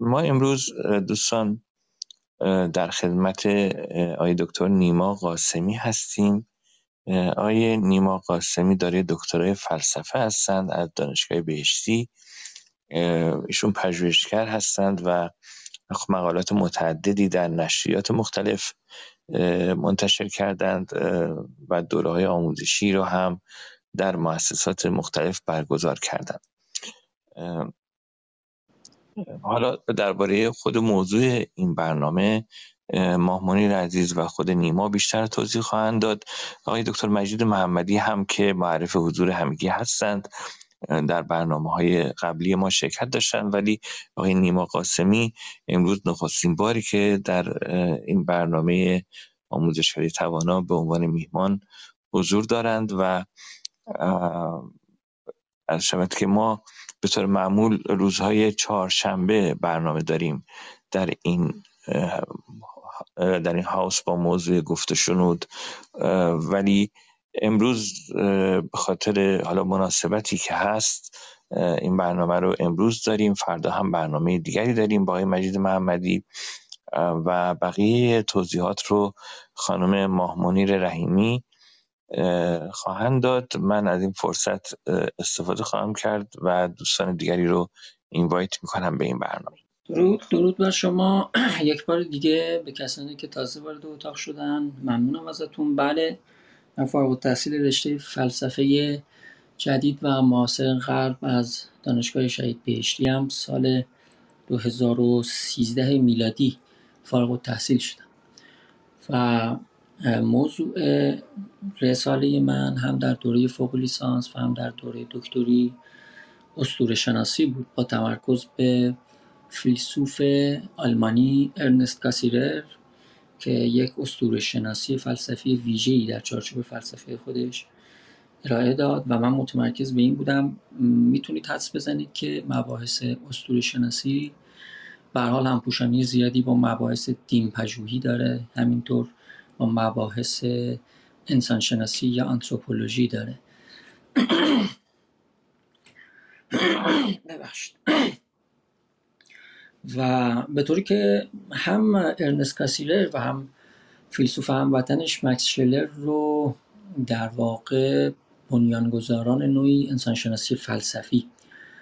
ما امروز دوستان در خدمت آقای دکتر نیما قاسمی هستیم. آقای نیما قاسمی داره دکترای فلسفه هستند از دانشگاه بهشتی. ایشون پژوهشگر هستند و مقالات متعددی در نشریات مختلف منتشر کردند و دوره های آموزشی رو هم در مؤسسات مختلف برگزار کردند. حالا درباره خود موضوع این برنامه ماهمانی عزیز و خود نیما بیشتر توضیح خواهند داد. آقای دکتر مجید محمدی هم که معرف حضور همگی هستند در برنامه های قبلی ما شرکت داشتن ولی آقای نیما قاسمی امروز نخستین باری که در این برنامه آموزشگری توانا به عنوان میهمان حضور دارند و از شود که ما به طور معمول روزهای چهارشنبه برنامه داریم در این در این هاوس با موضوع گفت شنود. ولی امروز به خاطر حالا مناسبتی که هست این برنامه رو امروز داریم فردا هم برنامه دیگری داریم با آقای مجید محمدی و بقیه توضیحات رو خانم ماهمنیر رحیمی خواهند داد. من از این فرصت استفاده خواهم کرد و دوستان دیگری رو اینوایت می‌کنم به این برنامه. درود درود بر شما. یک بار دیگه به کسانی که تازه وارد اتاق شدن ممنونم ازتون. بله من فارغ التحصیل رشته فلسفه جدید و معاصر غرب از دانشگاه شهید بهشتی هم سال 2013 میلادی فارغ التحصیل شدم. و موضوع رساله من هم در دوره فوق لیسانس و هم در دوره دکتری استور شناسی بود با تمرکز به فیلسوف آلمانی ارنست کاسیرر که یک اسطوره شناسی فلسفی ویژه‌ای در چارچوب فلسفه خودش ارائه داد و من متمرکز به این بودم. می‌تونید حدس بزنید که مباحث اسطوره شناسی به حال همپوشانی زیادی با مباحث دین پژوهی داره. همینطور با مباحث انسانشناسی یا آنتروپولوژی داره. ببخشید. و به طوری که هم ارنست کاسیلر و هم فیلسوف هموطنش مکس شلر رو در واقع بنیانگذاران نوعی انسانشناسی فلسفی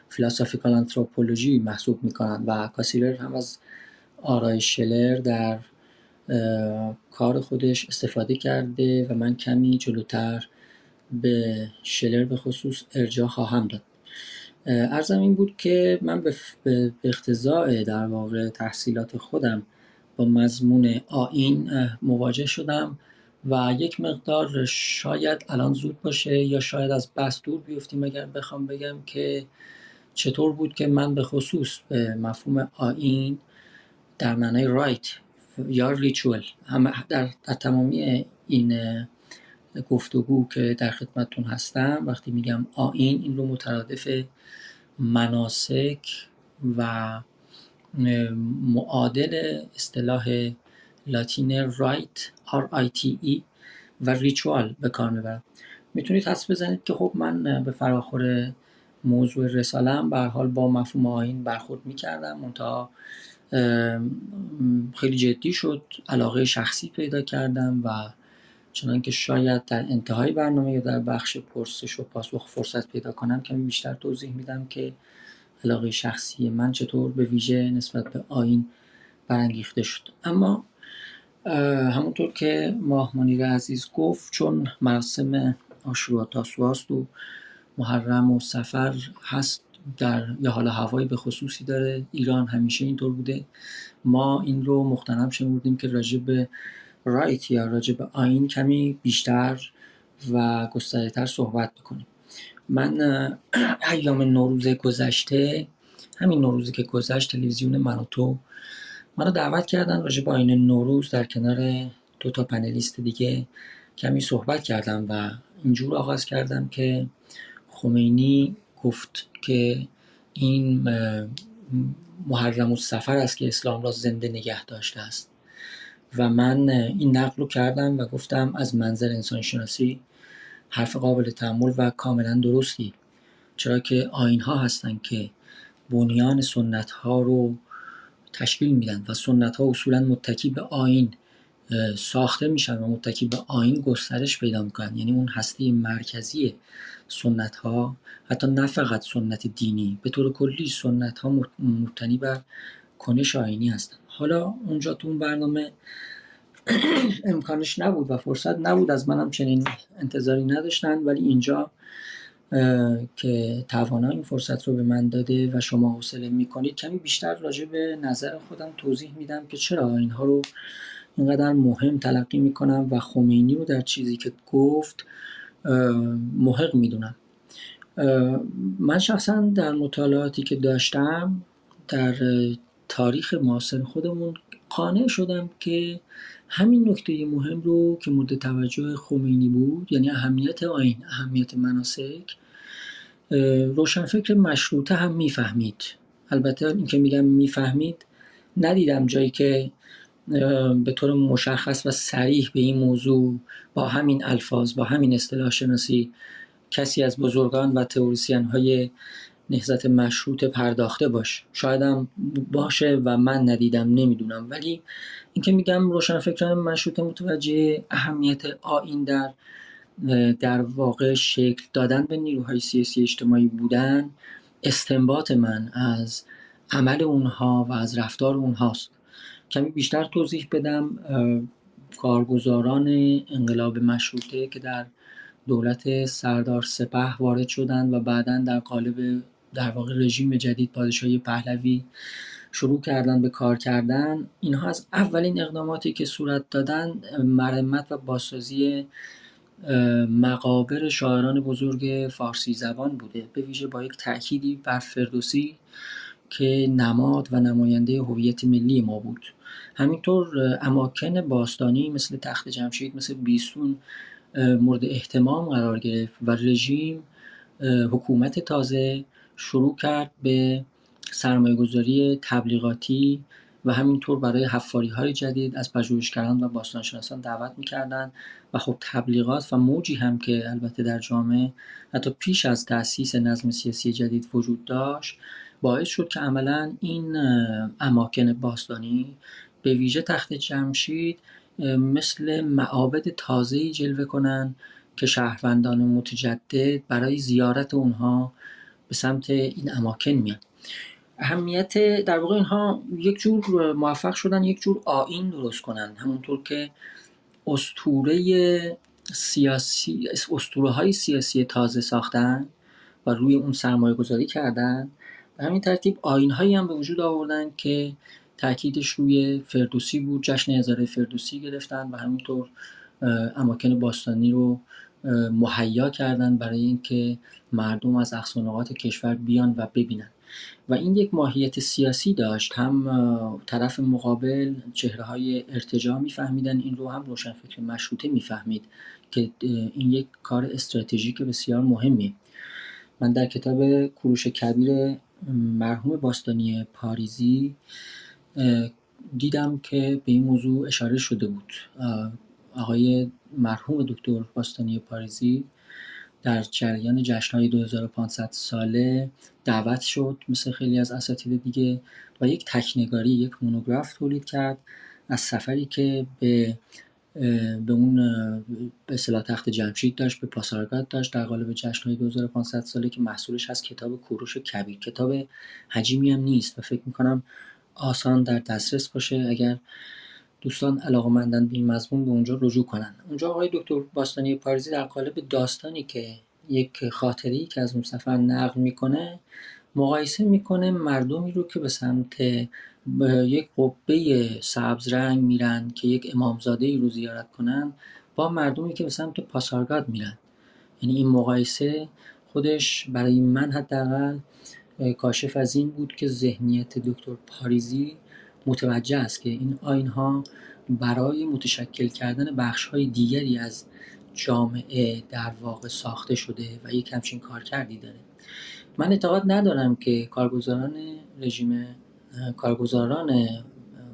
فلسافیکال انتروپولوژی محسوب می‌کنند و کاسیلر هم از آرای شلر در کار خودش استفاده کرده و من کمی جلوتر به شلر به خصوص ارجاع خواهم داد. ارزم این بود که من به اختزاع در واقع تحصیلات خودم با مضمون آین مواجه شدم و یک مقدار شاید الان زود باشه یا شاید از بحث دور بیفتیم اگر بخوام بگم که چطور بود که من به خصوص به مفهوم آین در معنای رایت یا ریچول. هم در, تمامی این گفتگو که در خدمتتون هستم وقتی میگم آین این رو مترادف مناسک و معادل اصطلاح لاتین رایت R-I-T-E و ریچوال به کار می‌برم. می‌تونید حس بزنید که خب من به فراخور موضوع رسالم به حال با مفهوم آین برخورد می‌کردم. منتها خیلی جدی شد علاقه شخصی پیدا کردم و چنان که شاید در انتهای برنامه یا در بخش پرسش و پاسخ فرصت پیدا کنم کمی بیشتر توضیح میدم که علاقه شخصی من چطور به ویژه نسبت به آین برانگیخته شد. اما همونطور که ماه منیر عزیز گفت چون مراسم آشورا تاسوعاست و محرم و سفر هست در یا حالا هوایی به خصوصی داره. ایران همیشه اینطور بوده. ما این رو مختنم شمردیم که راجع به رایت یا راجع به آین کمی بیشتر و گسترتر صحبت بکنیم. من ایام نوروز گذشته همین نوروزی که گذشت تلویزیون من و تو منو دعوت کردن راجع به آین نوروز در کنار دو تا پنلیست دیگه کمی صحبت کردم و اینجور آغاز کردم که خمینی گفت که این محرم و سفر است که اسلام را زنده نگه داشته است. و من این نقل رو کردم و گفتم از منظر انسان شناسی حرف قابل تحمل و کاملا درستی. چرا که آین ها هستن که بنیان سنت ها رو تشکیل میدن و سنت ها اصولا متکی به آین ساخته میشن و متکی به آین گسترش پیدا می‌کنن. یعنی اون هسته مرکزی سنت ها حتی نه فقط سنت دینی به طور کلی سنت ها مبتنی بر کنش آینی هستن. حالا اونجا تو اون برنامه امکانش نبود و فرصت نبود از منم چنین انتظاری نداشتن ولی اینجا که توانا این فرصت رو به من داده و شما حوصله می‌کنید کمی بیشتر راجع به نظر خودم توضیح میدم که چرا اینها رو اینقدر مهم تلقی می‌کنم و خمینی رو در چیزی که گفت محق می‌دونم. من شخصا در مطالعاتی که داشتم در تاریخ معاصر خودمون قانع شدم که همین نکته مهم رو که مورد توجه خمینی بود یعنی اهمیت آین اهمیت مناسک روشنفکر مشروطه هم می‌فهمید. البته اینکه میگم می‌فهمید ندیدم جایی که به طور مشخص و سریح به این موضوع با همین الفاظ با همین اصطلاح شناسی کسی از بزرگان و تئوریسین های نهزت مشروط پرداخته باش. شایدم باشه و من ندیدم نمی‌دونم. ولی اینکه میگم روشنفکران مشروط متوجه اهمیت آین در در واقع شکل دادن به نیروهای سیاسی اجتماعی بودن استنباط من از عمل اونها و از رفتار اونهاست. کمی بیشتر توضیح بدم. کارگزاران انقلاب مشروطه که در دولت سردار سپه وارد شدند و بعدا در قالب در واقع رژیم جدید پادشاهی پهلوی شروع کردن به کار کردن اینها از اولین اقداماتی که صورت دادن مرمت و بازسازی مقابر شاعران بزرگ فارسی زبان بوده. به ویژه با یک تأکیدی بر فردوسی که نماد و نماینده هویت ملی ما بود. همینطور اماکن باستانی مثل تخت جمشید مثل بیستون مورد احتمام قرار گرفت و رژیم حکومت تازه شروع کرد به سرمایه گذاری تبلیغاتی و همینطور برای حفاری های جدید از پژوهشگران و باستانشناسان دعوت می‌کردند و خب تبلیغات و موجی هم که البته در جامعه حتی پیش از تأسیس نظم سیاسی جدید وجود داشت باعث شد که عملا این اماکن باستانی به ویژه تخت جمشید مثل معابد تازه‌ای جلوه کنند که شهروندان متجدد برای زیارت اونها به سمت این اماکن میان. اهمیت در واقع اینها یک جور موفق شدن یک جور آین درست کنن همونطور که استوره سیاسی استوره های سیاسی تازه ساختن و روی اون سرمایه گذاری کردن به همین ترتیب آین هایی هم به وجود آوردن که تاکیدش روی فردوسی بود. جشن هزاره فردوسی گرفتن و همینطور اماکن باستانی رو مهیا کردن برای اینکه مردم از اقصانقات کشور بیان و ببینن. و این یک ماهیت سیاسی داشت. هم طرف مقابل چهره های ارتجاع میفهمیدن این رو هم روشنفکر مشروطه می‌فهمید که این یک کار استراتژیک بسیار مهمی. من در کتاب کروش کبیر مرحوم باستانی پاریزی دیدم که به این موضوع اشاره شده بود. آقای مرحوم دکتر باستانی پاریزی در جریان جشنهای 2500 ساله دعوت شد مثل خیلی از اساتید دیگه و یک تکنگاری یک مونوگراف تولید کرد از سفری که به به اون به اصطلاح تخت جمشید داشت به پاسارگاد داشت در قالب جشنهای 2500 ساله که محصولش از کتاب کوروش کبیر. کتاب حجیمی هم نیست و فکر می‌کنم آسان در دسترس باشه. اگر دوستان علاقمندن به این مضمون به اونجا رجوع کنن. اونجا آقای دکتر باستانی پارزی در قالب داستانی که یک خاطری که از اون سفر نقل می‌کنه مقایسه می‌کنه مردمی رو که به سمت یک قبه سبز رنگ میرن که یک امامزاده ای رو زیارت کنن با مردمی که به سمت پاسارگاد میرن. یعنی این مقایسه خودش برای من حداقل کاشف از این بود که ذهنیت دکتر پاریزی متوجه است که این آینها برای متشکل کردن بخش های دیگری از جامعه در واقع ساخته شده و یک همچین کار کردی داره من اعتقاد ندارم که کارگزاران رژیم کارگزاران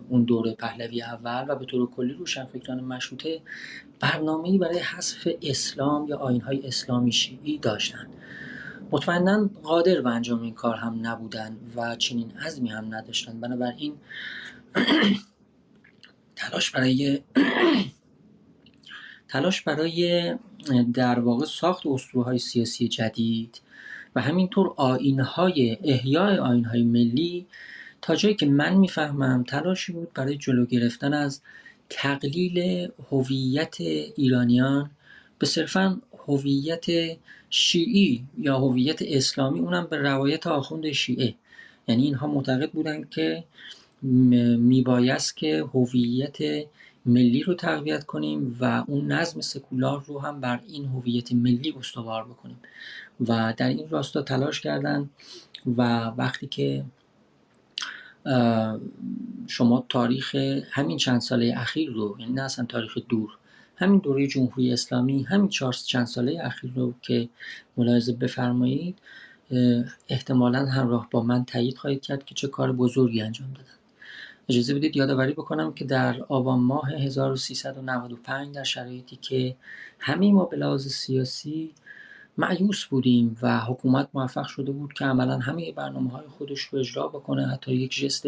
اون دوره پهلوی اول و به طور کلی روشنفکران مشروطه برنامه‌ای برای حذف اسلام یا آینهای اسلامی شیعی داشتن مطمئنا قادر به انجام این کار هم نبودن و چنین عزمی هم نداشتن. بنابراین تلاش برای تلاش برای در واقع ساخت های سیاسی جدید و همینطور های احیای های ملی تا جایی که من می‌فهمم تلاشی بود برای جلو گرفتن از تقلیل هویت ایرانیان به صرفا هویت شیعی یا هویت اسلامی اونم به روایت آخوند شیعه. یعنی اینها معتقد بودند که میبایست که هویت ملی رو تقویت کنیم و اون نظم سکولار رو هم بر این هویت ملی استوار بکنیم. و در این راستا تلاش کردن و وقتی که شما تاریخ همین چند ساله اخیر رو یعنی نه اصلا تاریخ دور همین دوره جمهوری اسلامی همین چند ساله اخیر رو که ملاحظه بفرمایید احتمالا همراه با من تایید خواهید کرد که چه کار بزرگی انجام دادن. اجازه بدید یادآوری بکنم که در آبان ماه 1395 در شرایطی که همه ما به لحاظ سیاسی معیوس بودیم و حکومت موفق شده بود که عملا همه برنامه های خودش رو اجرا بکنه حتی یک جست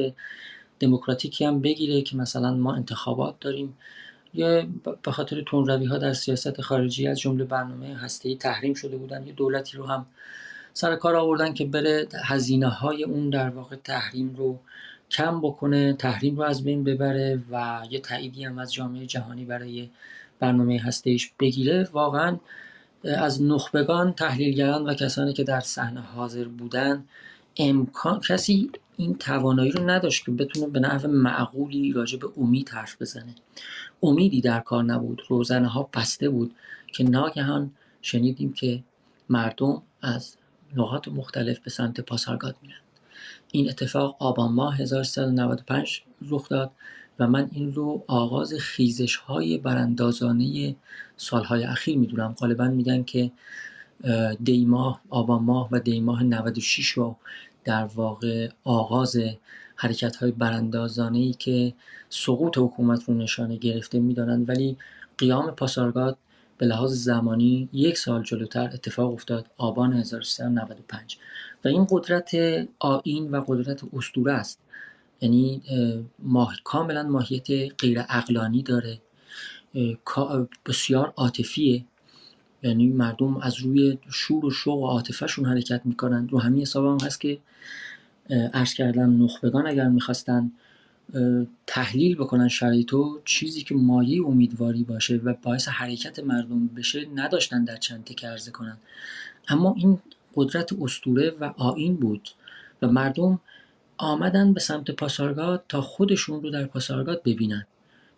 دموکراتیکی هم بگیره که مثلا ما انتخابات داریم. یا به خاطر تونروی ها در سیاست خارجی از جمله برنامه هسته تحریم شده بودن یه دولتی رو هم سر کار آوردن که بره هزینه های اون در واقع تحریم رو کم بکنه تحریم رو از بین ببره و یه تاییدی هم از جامعه جهانی برای برنامه هستهش بگیره. واقعا از نخبگان تحلیلگران و کسانی که در صحنه حاضر بودن امکان کسی این توانایی رو نداشت که بتونه به نحو معقولی راجع به امید حرف بزنه. امیدی در کار نبود. روزنه ها بسته بود که ناگهان شنیدیم که مردم از نقاط مختلف به سمت پاسارگاد میرن. این اتفاق آبان ماه 1395 رخ داد و من این رو آغاز خیزش های براندازانه سالهای اخیر می‌دونم. غالبا میگن که دیماه آبان ماه و دیماه 96 رو در واقع آغاز حرکت های براندازانه ای که سقوط حکومت رو نشانه گرفته می‌دانند. ولی قیام پاسارگاد به لحاظ زمانی یک سال جلوتر اتفاق افتاد آبان 1395 و این قدرت آین و قدرت استوره است. یعنی ماه... کاملا ماهیت غیر اقلانی داره. بسیار عاطفیه. یعنی مردم از روی شور و شوق و عاطفهشون حرکت می‌کنن. رو همین حساب هم هست که عرض کردم نخبگان اگر می‌خواستن تحلیل بکنن شرایطو چیزی که مایه امیدواری باشه و باعث حرکت مردم بشه نداشتن در چند تکه عرضه کنن. اما این قدرت استوره و آین بود و مردم آمدن به سمت پاسارگاد تا خودشون رو در پاسارگاد ببینن.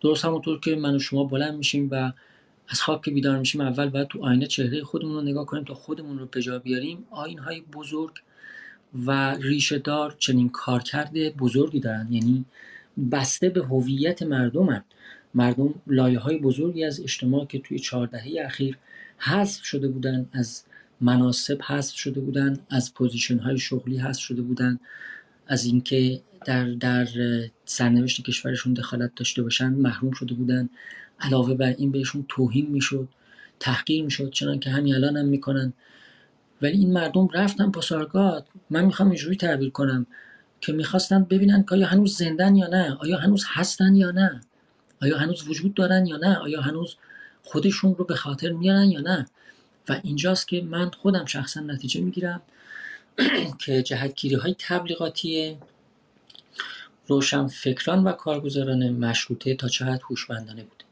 درست همونطور که من و شما بلند میشیم و از خواب که بیدار میشیم اول باید تو آینه چهره خودمون رو نگاه کنیم تا خودمون رو به بیاریم. آین های بزرگ و ریشه دار چنین کارکرد بزرگی دارن. یعنی بسته به هویت مردمن. مردم لایه های بزرگی از اجتماع که توی چهار دهه اخیر حذف شده بودن از مناصب حذف شده بودن از position های شغلی حذف شده بودن از اینکه در در سرنوشت کشورشون دخالت داشته باشن محروم شده بودن. علاوه بر این بهشون توهین می‌شد تحقیر می‌شد چنان که همین الان هم می‌کنن. ولی این مردم رفتن پاسارگاد من می‌خوام اینجوری تعبیر کنم که می‌خواستن ببینن که آیا هنوز زندن یا نه آیا هنوز هستن یا نه آیا هنوز وجود دارن یا نه آیا هنوز خودشون رو به خاطر میارن یا نه. و اینجاست که من خودم شخصا نتیجه می‌گیرم که جهتگیری های تبلیغاتی روشن فکران و کارگزاران مشروطه تا حد هوشمندانه بوده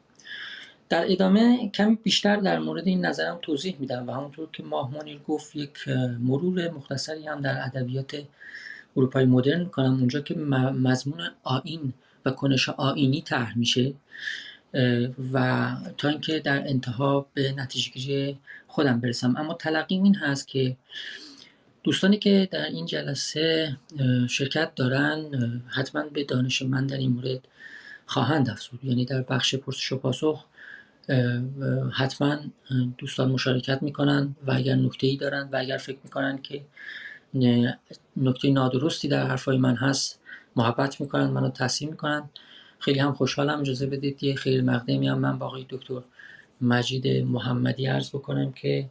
در ادامه کمی بیشتر در مورد این نظرم توضیح میدم و همونطور که ماه منیر گفت یک مرور مختصری هم در ادبیات اروپای مدرن کنم اونجا که مضمون آین و کنش آینی طرح میشه و تا اینکه در انتها به نتیجه خودم برسم. اما تلقیم این هست که دوستانی که در این جلسه شرکت دارن حتما به دانش من در این مورد خواهند افزود. یعنی در بخش پرسش و پاسخ حتما دوستان مشارکت می‌کنن و اگر نکته ای دارن و اگر فکر می‌کنن که نکته نادرستی در حرفای من هست محبت می‌کنن منو تصحیح می‌کنن. خیلی هم خوشحالم اجازه بدید یه خیلی مقدمی هم من با آقای دکتر مجید محمدی عرض بکنم که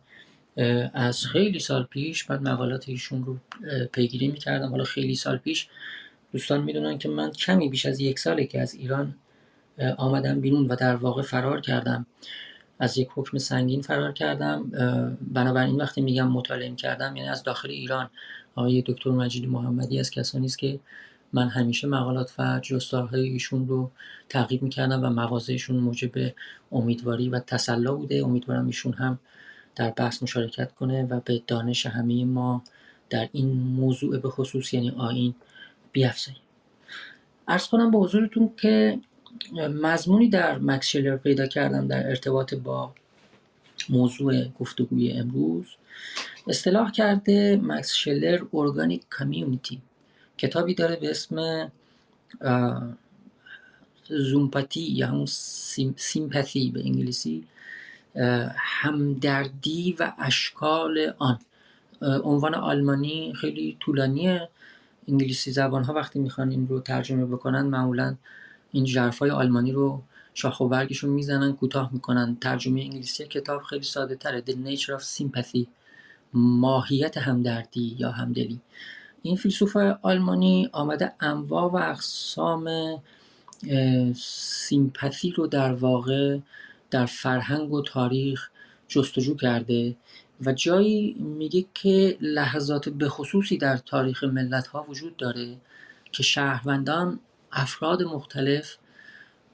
از خیلی سال پیش من مقالات ایشون رو پیگیری می‌کردم. حالا خیلی سال پیش دوستان می‌دونن که من کمی بیش از یک ساله که از ایران آمدم بیرون و در واقع فرار کردم. از یک حکم سنگین فرار کردم. بنابراین وقتی میگم مطالعه کردم یعنی از داخل ایران آقای دکتر مجید محمدی از کسانی است که من همیشه مقالات و جستارهای ایشون رو تعقیب می‌کردم و مواضعشون موجب امیدواری و تسلا بوده. امیدوارم ایشون هم در بحث مشارکت کنه و به دانش همه ما در این موضوع به خصوص یعنی آین بیافزاییم. ارز کنم به حضورتون که مضمونی در مکس شلر پیدا کردم در ارتباط با موضوع گفتگوی امروز اصطلاح کرده مکس شلر ارگانیک کامیونیتی کتابی داره به اسم زومپاتی یا همون سیمپاتی به انگلیسی همدردی و اشکال آن. عنوان آلمانی خیلی طولانیه. انگلیسی زبان ها وقتی می‌خوان این رو ترجمه بکنن معمولا این جرفای آلمانی رو شاخ و برگش رو می‌زنن کوتاه می‌کنن. ترجمه انگلیسی کتاب خیلی ساده تره. The Nature of Sympathy. ماهیت همدردی یا همدلی. این فیلسوف آلمانی آمده انواع و اقسام سیمپاتی رو در واقع در فرهنگ و تاریخ جستجو کرده و جایی میگه که لحظات بخصوصی در تاریخ ملت ها وجود داره که شهروندان افراد مختلف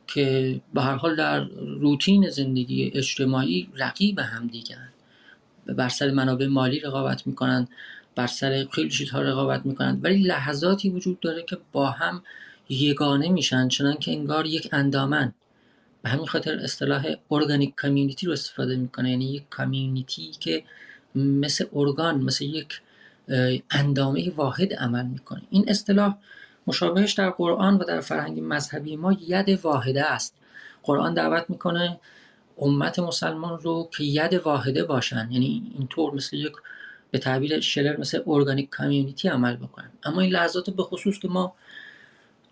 که به هر حال در روتین زندگی اجتماعی رقیب هم دیگن بر سر منابع مالی رقابت می‌کنن بر سر خیلی چیزها رقابت می‌کنن ولی لحظاتی وجود داره که با هم یگانه میشن چنان که انگار یک اندامن. به همین خاطر اصطلاح ارگانیک کامیونیتی رو استفاده می‌کنه. یعنی یک کامیونیتی که مثل ارگان مثل یک اندامه واحد عمل می‌کنه. این اصطلاح مشابهش در قرآن و در فرهنگ مذهبی ما ید واحده است. قرآن دعوت می‌کنه امت مسلمان رو که ید واحده باشن. یعنی اینطور مثل یک به تعبیر شلر مثل ارگانیک کامیونیتی عمل بکنن. اما این لحظات به خصوص که ما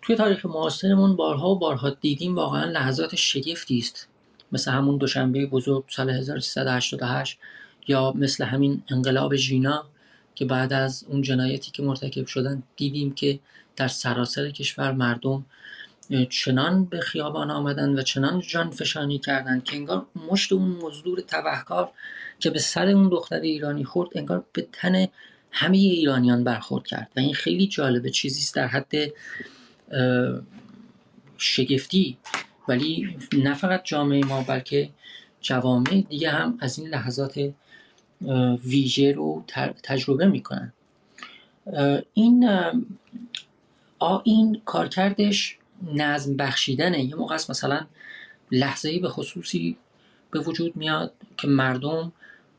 توی تاریخ معاصرمون بارها و بارها دیدیم واقعا لحظات شگفتی است. مثل همون دوشنبه بزرگ سال 1388 یا مثل همین انقلاب ژینا که بعد از اون جنایتی که مرتکب شدن دیدیم که در سراسر کشور مردم چنان به خیابان آمدن و چنان جان فشانی کردن که انگار مشت اون مزدور تبهکار که به سر اون دختر ایرانی خورد انگار به تن همه ایرانیان برخورد کرد. و این خیلی جالبه چیزی در حد شگفتی. ولی نه فقط جامعه ما بلکه جوامع دیگه هم از این لحظات ویژه رو تجربه می‌کنن. این این کارکردش نظم بخشیدنه. یه موقع مثلا لحظه به خصوصی به وجود میاد که مردم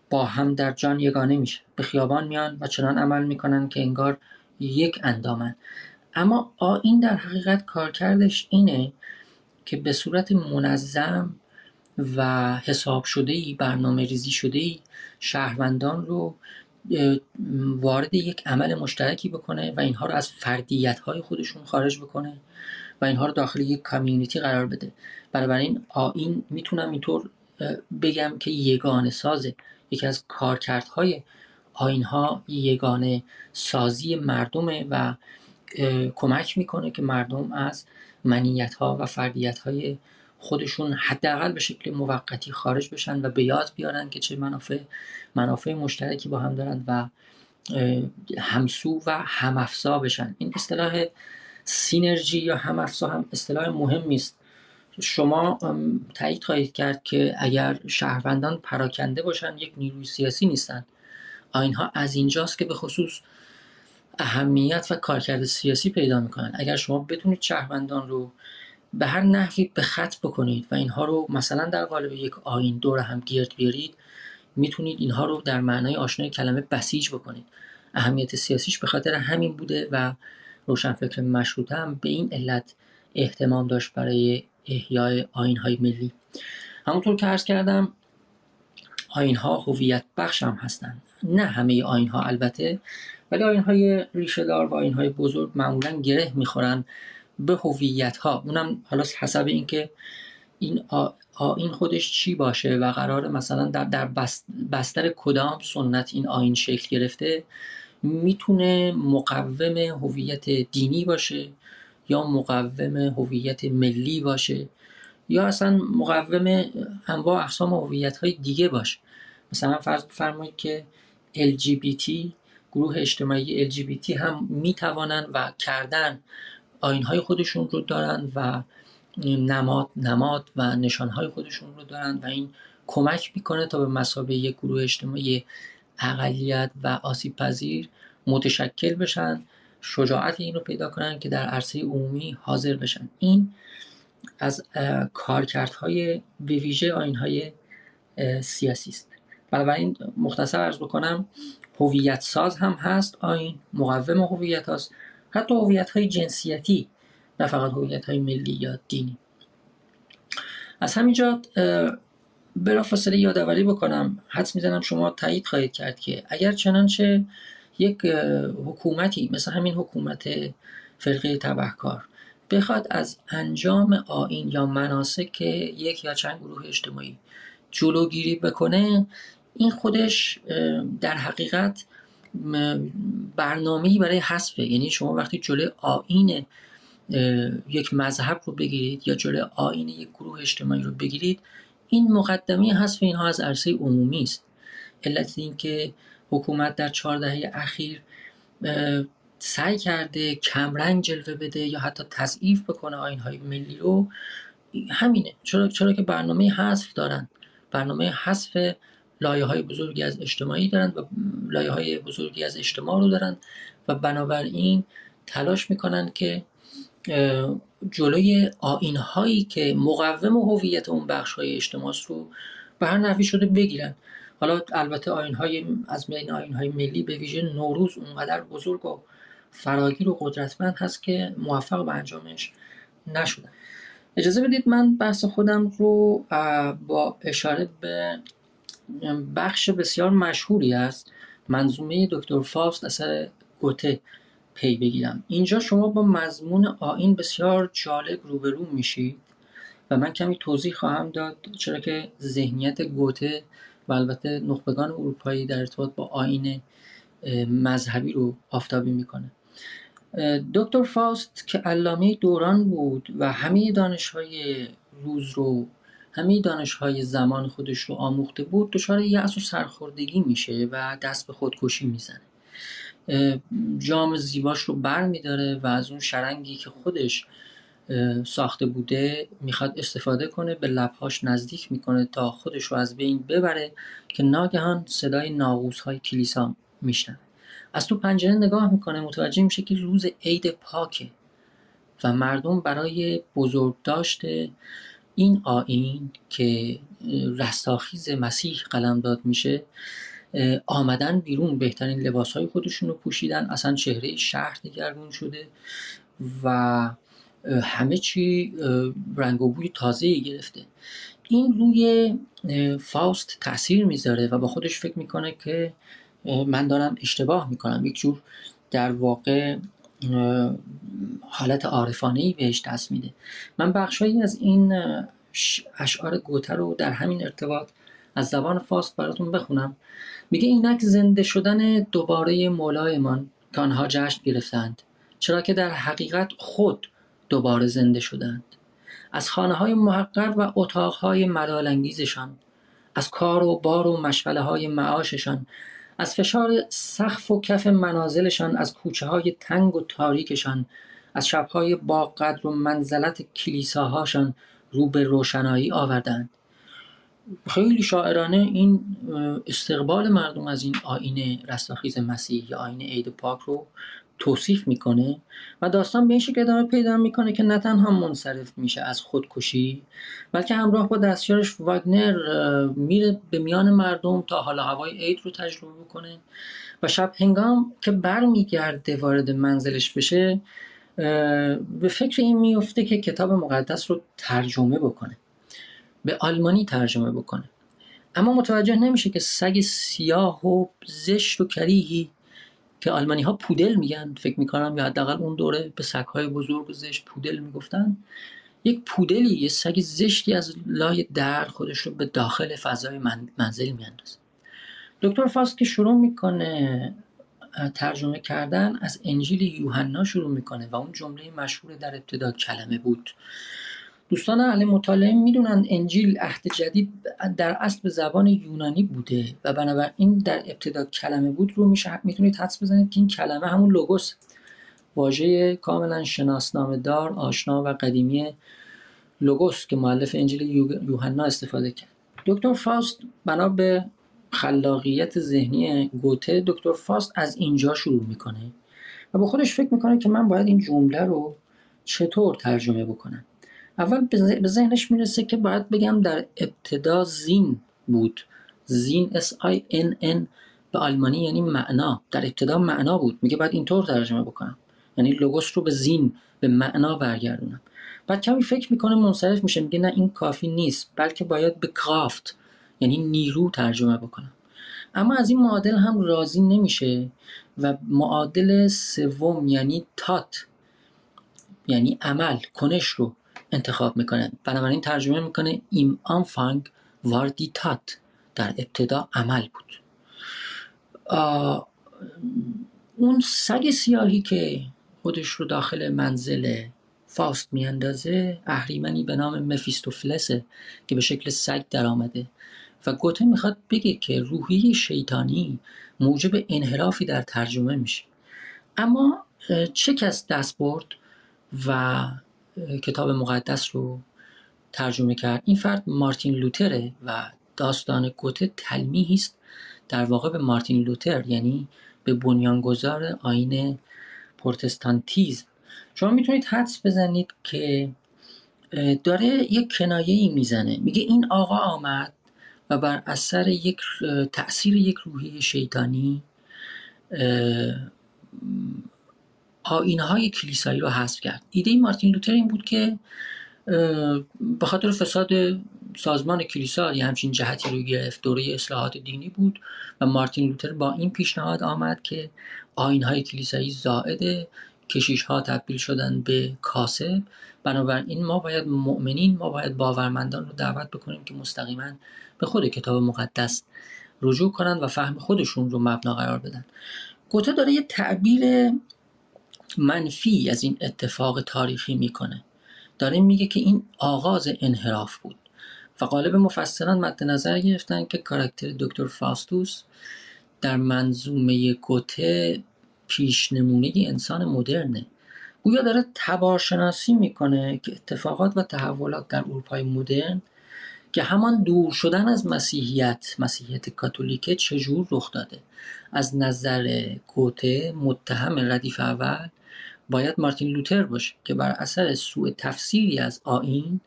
با هم در جان یگانه میشه. به خیابان میان و چنان عمل می‌کنن که انگار یک اندامن. اما این در حقیقت کارکردش اینه که به صورت منظم و حساب شده ای برنامه ریزی شده ای شهروندان رو وارد یک عمل مشترکی بکنه و اینها رو از فردیت های خودشون خارج بکنه و اینها رو داخل یک کامیونیتی قرار بده. بنابراین این می‌تونم اینطور بگم که یگانه سازه. یکی از کارکردهای آینها یگانه سازی مردمه و کمک می‌کنه که مردم از منیت ها و فردیت های خودشون حداقل به شکل موقتی خارج بشن و به یاد بیارن که چه منافع منافع مشترکی با هم دارن و همسو و همافزا بشن. این اصطلاح سینرژی یا همافزا هم اصطلاح مهمی است شما تایید خواهید کرد که اگر شهروندان پراکنده باشن یک نیروی سیاسی نیستن. آینها از اینجاست که به خصوص اهمیت و کارکرد سیاسی پیدا می‌کنن. اگر شما بتونید شهروندان رو به هر نحوی به خط بکنید و اینها رو مثلا در قالب یک آین دور هم گرد بیارید می‌تونید اینها رو در معنای آشنای کلمه بسیج بکنید. اهمیت سیاسیش به خاطر همین بوده و روشنفکر مشروطه هم به این علت احتمام داشت برای احیای آین های ملی. همونطور که عرض کردم آین ها هویت بخش هم هستند. نه همه آین ها البته ولی آین های ریشه دار و آین های بزرگ معمولا گره می‌خورن به هویت ها اونم حالا حسب اینکه این آین خودش چی باشه و قرار مثلا در, در بستر کدام سنت این آین شکل گرفته می‌تونه مقوم هویت دینی باشه یا مقوم هویت ملی باشه یا اصلا مقوم انواع اقسام هویت های دیگه باشه. مثلا فرض فرمایید که LGBT گروه اجتماعی LGBT هم می‌توانند و کردن های خودشون رو دارن و نماد نماد و نشانهای خودشون رو دارن و این کمک می‌کنه تا به مسابقه یک گروه اجتماعی اقلیت و آسیب پذیر متشکل بشن شجاعت این رو پیدا کنن که در عرصه عمومی حاضر بشن. این از کارکردهای به ویژه های سیاسی است. بنابراین مختصر ارز بکنم هویت ساز هم هست آین مقوم هویت هست حتی هویت های جنسیتی نه فقط هویت های ملی یا دینی. از همینجا بلافاصله یادآوری بکنم حدس می‌زنم شما تایید خواهید کرد که اگر چنانچه یک حکومتی مثل همین حکومت فرقه تبهکار بخواد از انجام آین یا مناسک یک یا چند گروه اجتماعی جلوگیری بکنه این خودش در حقیقت برنامه‌ای برای حذفه یعنی شما وقتی جلوی آین یک مذهب رو بگیرید یا جلوی آین یک گروه اجتماعی رو بگیرید این مقدمه حذف اینها از عرصه عمومی است. علت اینکه حکومت در چهار دهه اخیر سعی کرده کمرنگ جلوه بده یا حتی تضعیف بکنه های ملی رو. همینه. چرا, چرا که برنامه حذف دارن. برنامه حذف لایه های بزرگی از اجتماعی دارند و لایه های بزرگی از اجتماع رو دارند و بنابراین تلاش می‌کنن که جلوی آین هایی که مقوم هویت اون بخش های اجتماع رو به هر نحوی شده بگیرن حالا البته آین های از بین آین های ملی به ویژه نوروز اونقدر بزرگ و فراگیر و قدرتمند هست که موفق به انجامش نشدن. اجازه بدید من بحث خودم رو با اشاره به بخش بسیار مشهوری است. منظومه دکتر فاست اثر گوته پی بگیرم. اینجا شما با مضمون آین بسیار جالب روبرو میشید و من کمی توضیح خواهم داد چرا که ذهنیت گوته و البته نخبگان اروپایی در ارتباط با آین مذهبی رو آفتابی می‌کنه. دکتر فاست که علامه دوران بود و همه دانش های روز رو همه دانش های زمان خودش رو آموخته بود دچار یأس و سرخوردگی میشه و دست به خودکشی می‌زنه. جام زیباش رو بر میداره و از اون شرنگی که خودش ساخته بوده می‌خواد استفاده کنه به لبهاش نزدیک می‌کنه تا خودش رو از بین ببره که ناگهان صدای ناغوس های کلیسا میشنه از تو پنجره نگاه می‌کنه متوجه میشه که روز عید پاکه و مردم برای بزرگ داشته این آین که رستاخیز مسیح قلم داد میشه آمدن بیرون بهترین لباس های خودشون رو پوشیدن. اصلا چهره شهر دگرگون شده و همه چی رنگ و بوی تازه گرفته. این روی فاست تاثیر می‌ذاره و با خودش فکر می‌کنه که من دارم اشتباه می‌کنم. یک جور در واقع حالت عارفانه ای بهش دست میده. من بخشهایی از این اشعار گوته رو در همین ارتباط از زبان فاست براتون بخونم. میگه اینک زنده شدن دوباره مولایمان که آنها جشن گرفتند چرا که در حقیقت خود دوباره زنده شدند. از خانه های محقر و اتاق های مدالانگیزشان از کار و بار و مشغله های معاششان از فشار سقف و کف منازلشان از کوچه های تنگ و تاریکشان از شبهای با قدر و منزلت کلیساهاشان رو به روشنایی آوردند. خیلی شاعرانه این استقبال مردم از این آین رستاخیز مسیح یا آین عید پاک رو توصیف می‌کنه و داستان به این شکل ادامه پیدا می‌کنه که نه تنها منصرف میشه از خودکشی بلکه همراه با دستیارش واگنر میره به میان مردم تا حالا هوای عید رو تجربه بکنه و شب هنگام که برمیگرده وارد منزلش بشه به فکر این میفته که کتاب مقدس رو ترجمه بکنه به آلمانی ترجمه بکنه. اما متوجه نمیشه که سگ سیاه و زشت و کریهی که آلمانی ها پودل میگن. فکر می‌کنم یا حداقل اون دوره به سگ های بزرگ زشت پودل می‌گفتن. یک پودلی یه سگ زشتی از لای در خودش رو به داخل فضای منزل میاندازه. دکتر فاست که شروع می‌کنه ترجمه کردن. از انجیل یوحنا شروع می‌کنه و اون جمله مشهور در ابتدا کلمه بود. دوستان اهل مطالعه می‌دونن انجیل عهد جدید در اصل به زبان یونانی بوده و بنابراین در ابتدا کلمه بود رو میشه می‌تونید حدس بزنید که این کلمه همون لوگوس. واژه کاملا شناسنامه دار آشنا و قدیمی لوگوس که معلف انجیل یوحنا استفاده کرد. دکتر فاست بنا به خلاقیت ذهنی گوته دکتر فاست از اینجا شروع می‌کنه و با خودش فکر می‌کنه که من باید این جمله رو چطور ترجمه بکنم. اول به ذهنش می‌رسه که باید بگم در ابتدا زین بود. زین S I N N به آلمانی یعنی معنا. در ابتدا معنا بود. میگه باید اینطور ترجمه بکنم. یعنی لوگوس رو به زین به معنا برگردونم. بعد کمی فکر می‌کنه منصرف میشه. میگه نه این کافی نیست. بلکه باید به کرافت یعنی نیرو ترجمه بکنم. اما از این معادل هم راضی نمیشه و معادل سوم یعنی تات یعنی عمل کنش رو انتخاب می‌کنه. بنابراین ترجمه می‌کنه ایم آنفانگ واردی تات در ابتدا عمل بود. اون سگ سیاهی که خودش رو داخل منزل فاست میاندازه اهریمنی به نام مفیستوفلسه که به شکل سگ در آمده و گوته می‌خواد بگه که روحی شیطانی موجب انحرافی در ترجمه میشه. اما چه کس دست برد و کتاب مقدس رو ترجمه کرد. این فرد مارتین لوتره و داستان گوته تلمیحی است در واقع به مارتین لوتر یعنی به بنیانگذار آین پروتستانتیزم. شما می‌تونید حدس بزنید که داره یک کنایه ای می‌زنه. میگه این آقا آمد و بر اثر یک تاثیر یک روحی شیطانی آینهای کلیسایی رو حذف کرد. ایده مارتین لوتر این بود که به خاطر فساد سازمان کلیسا یه همچین جهتی رو گرفت دوره اصلاحات دینی بود و مارتین لوتر با این پیشنهاد آمد که آینهای کلیسایی زائد کشیش ها تبدیل شدن به کاسب بنابراین ما باید مؤمنین ما باید باورمندان رو دعوت بکنیم که مستقیما به خود کتاب مقدس رجوع کنند و فهم خودشون رو مبنا قرار بدن. گوته داره یه تعبیر منفی از این اتفاق تاریخی می‌کنه. داره میگه که این آغاز انحراف بود و قالب مفسران مد نظر گرفتن که کاراکتر دکتر فاستوس در منظومه گوته پیش نمونه انسان مدرنه. گویا داره تبارشناسی می‌کنه که اتفاقات و تحولات در اروپای مدرن که همان دور شدن از مسیحیت مسیحیت کاتولیکه چجور رخ داده؟ از نظر گوته متهم ردیف اول باید مارتین لوتر باشه که بر اثر سوء تفسیری از آین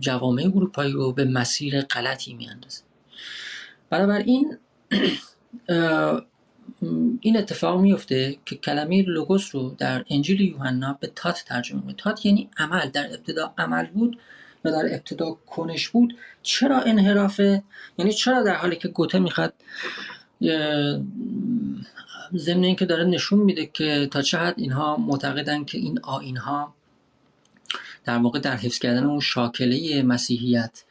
جوامع اروپایی رو به مسیر غلطی میاندازه. بنابراین این اتفاق میفته که کلمه لوگوس رو در انجیل یوحنا به تات ترجمه می‌کنه. تات یعنی عمل. در ابتدا عمل بود و در ابتدا کنش بود. چرا انحرافه یعنی چرا در حالی که گوته می‌خواد ضمن اینکه داره نشون میده که تا چه حد اینها معتقدن که این آینها در واقع در حفظ کردن اون شاکله مسیحیت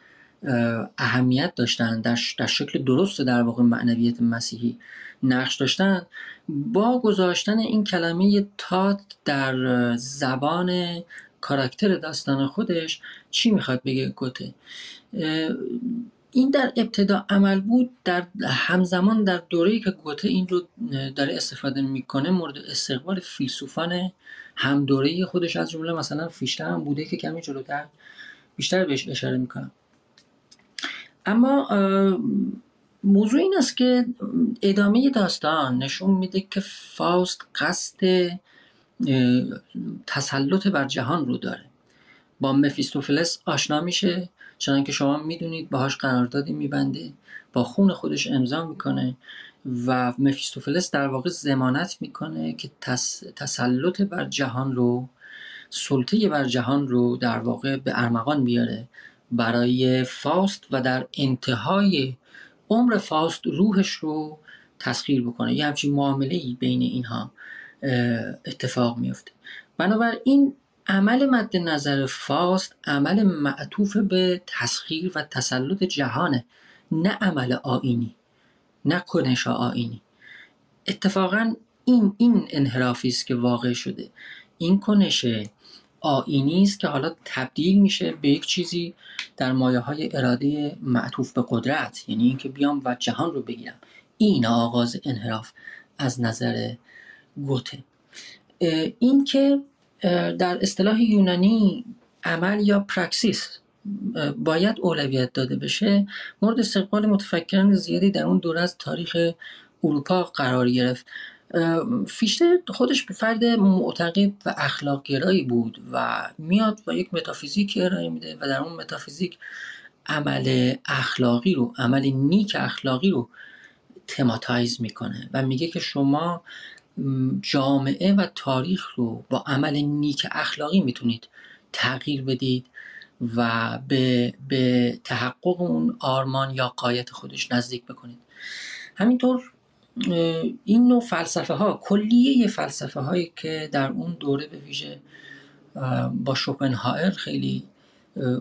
اهمیت داشتن در, در شکل درست در واقع معنویت مسیحی نقش داشتن. با گذاشتن این کلمه تات در زبان کاراکتر داستان خودش چی می‌خواد بگه گوته؟ این در ابتدا عمل بود در همزمان در دوره‌ای که گوته این رو داره استفاده می‌کنه مورد استقبال فیلسوفان هم دوره خودش از جمله مثلا فیشتر هم بوده که کمی جلوتر بیشتر بهش اشاره می‌کنم. اما موضوع این است که ادامه داستان نشون میده که فاست قصد تسلط بر جهان رو داره. با مفیستوفلس آشنا میشه. چنان که شما می‌دونید باهاش قراردادی میبنده با خون خودش امضا می‌کنه و مفیستوفلس در واقع زمانت می‌کنه که تسلط بر جهان رو سلطه بر جهان رو در واقع به ارمغان بیاره. برای فاست و در انتهای عمر فاست روحش رو تسخیر بکنه. یه همچین معامله ای بین اینها اتفاق میفته بنابراین عمل مد نظر فاست عمل معطوف به تسخیر و تسلط جهانه نه عمل آینی نه کنش آینی اتفاقا این این انحرافی است که واقع شده. این کنش آینی است که حالا تبدیل میشه به یک چیزی در مایه های اراده معطوف به قدرت یعنی اینکه بیام و جهان رو بگیرم. این آغاز انحراف از نظر گوته. این که در اصطلاح یونانی عمل یا پرکسیس باید اولویت داده بشه. مورد استقبال متفکران زیادی در اون دوره از تاریخ اروپا قرار گرفت. فیشته خودش فرد معتقد و اخلاق گرایی بود و میاد و یک متافیزیک ارائه میده و در اون متافیزیک عمل اخلاقی رو عمل نیک اخلاقی رو تماتایز می‌کنه و میگه که شما جامعه و تاریخ رو با عمل نیک اخلاقی می‌تونید تغییر بدید و به, به تحقق اون آرمان یا قایت خودش نزدیک بکنید. همینطور این نوع فلسفه ها کلیه فلسفه هایی که در اون دوره به ویژه با شوپنهایر خیلی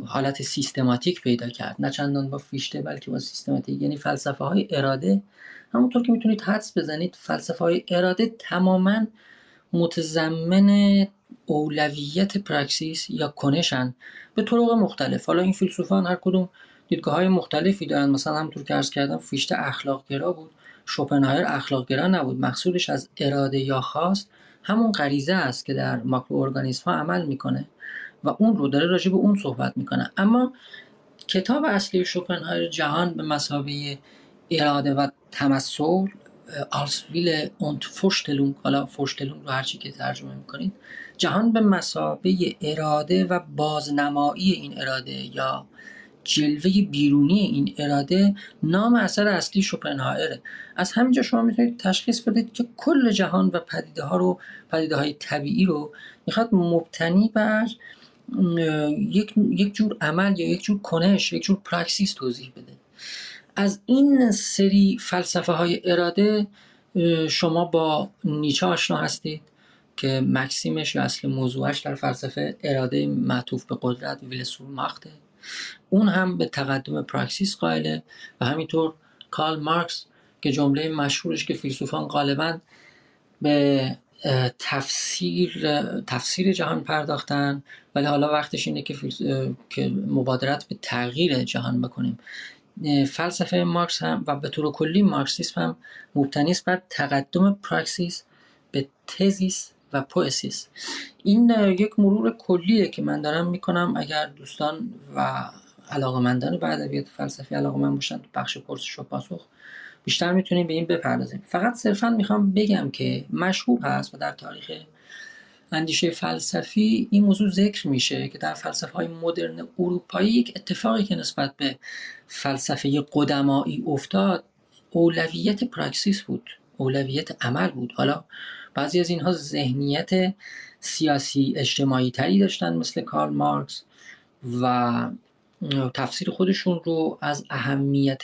حالت سیستماتیک پیدا کرد. نه چندان با فیشته بلکه با سیستماتیک. یعنی فلسفه های اراده همونطور که می‌تونید حدس بزنید فلسفه های اراده تماما متضمن اولویت پراکسیس یا کنشن به طرق مختلف. حالا این فیلسوفان هر کدوم دیدگاه های مختلفی دارن. مثلا همونطور که ارز کردم فیشته اخلاق گرا بود. شوپنهایر اخلاق گرا نبود. مقصودش از اراده یا خواست همون غریزه است که در ماکرو ارگانیسم ها عمل می‌کنه و اون رو داره راجع به اون صحبت می‌کنه. اما کتاب اصلی شوپنهایر جهان به مسابقه اراده و تمثل آلسویل اونت فوشتلونگ حالا فوشتلونگ رو هرچی که ترجمه می‌کنید جهان به مسابقه اراده و بازنمایی این اراده یا جلوه بیرونی این اراده نام اثر اصلی شوپنهایره از همینجا شما می‌تونید تشخیص بدید که کل جهان و پدیده ها رو پدیده های طبیعی رو می‌خواد مبتنی بر یک, یک جور عمل یا یک جور کنش یک جور پراکسیس توضیح بده. از این سری فلسفه های اراده شما با نیچه آشنا هستید که مکسیمش یا اصل موضوعش در فلسفه اراده معطوف به قدرت ویلسور ماخته اون هم به تقدم پراکسیس قائله و همینطور کارل مارکس که جمله مشهورش که فیلسوفان غالبا به تفسیر تفسیر جهان پرداختن ولی حالا وقتش اینه که, که مبادرت به تغییر جهان بکنیم. فلسفه مارکس هم و به طور کلی مارکسیسم هم مبتنی است بر تقدم پراکسیس به تزیس و پوئسیس. این یک مرور کلیه که من دارم می‌کنم. اگر دوستان و علاقمندان به ادبیات فلسفی علاقه من باشن تو بخش پرسش و پاسخ بیشتر می‌تونیم به این بپردازیم. فقط صرفا می‌خوام بگم که مشهور هست و در تاریخ اندیشه فلسفی این موضوع ذکر میشه که در فلسفه های مدرن اروپایی یک اتفاقی که نسبت به فلسفه قدمایی افتاد اولویت پراکسیس بود اولویت عمل بود. حالا بعضی از اینها ذهنیت سیاسی اجتماعی تری داشتن مثل کارل مارکس و تفسیر خودشون رو از اهمیت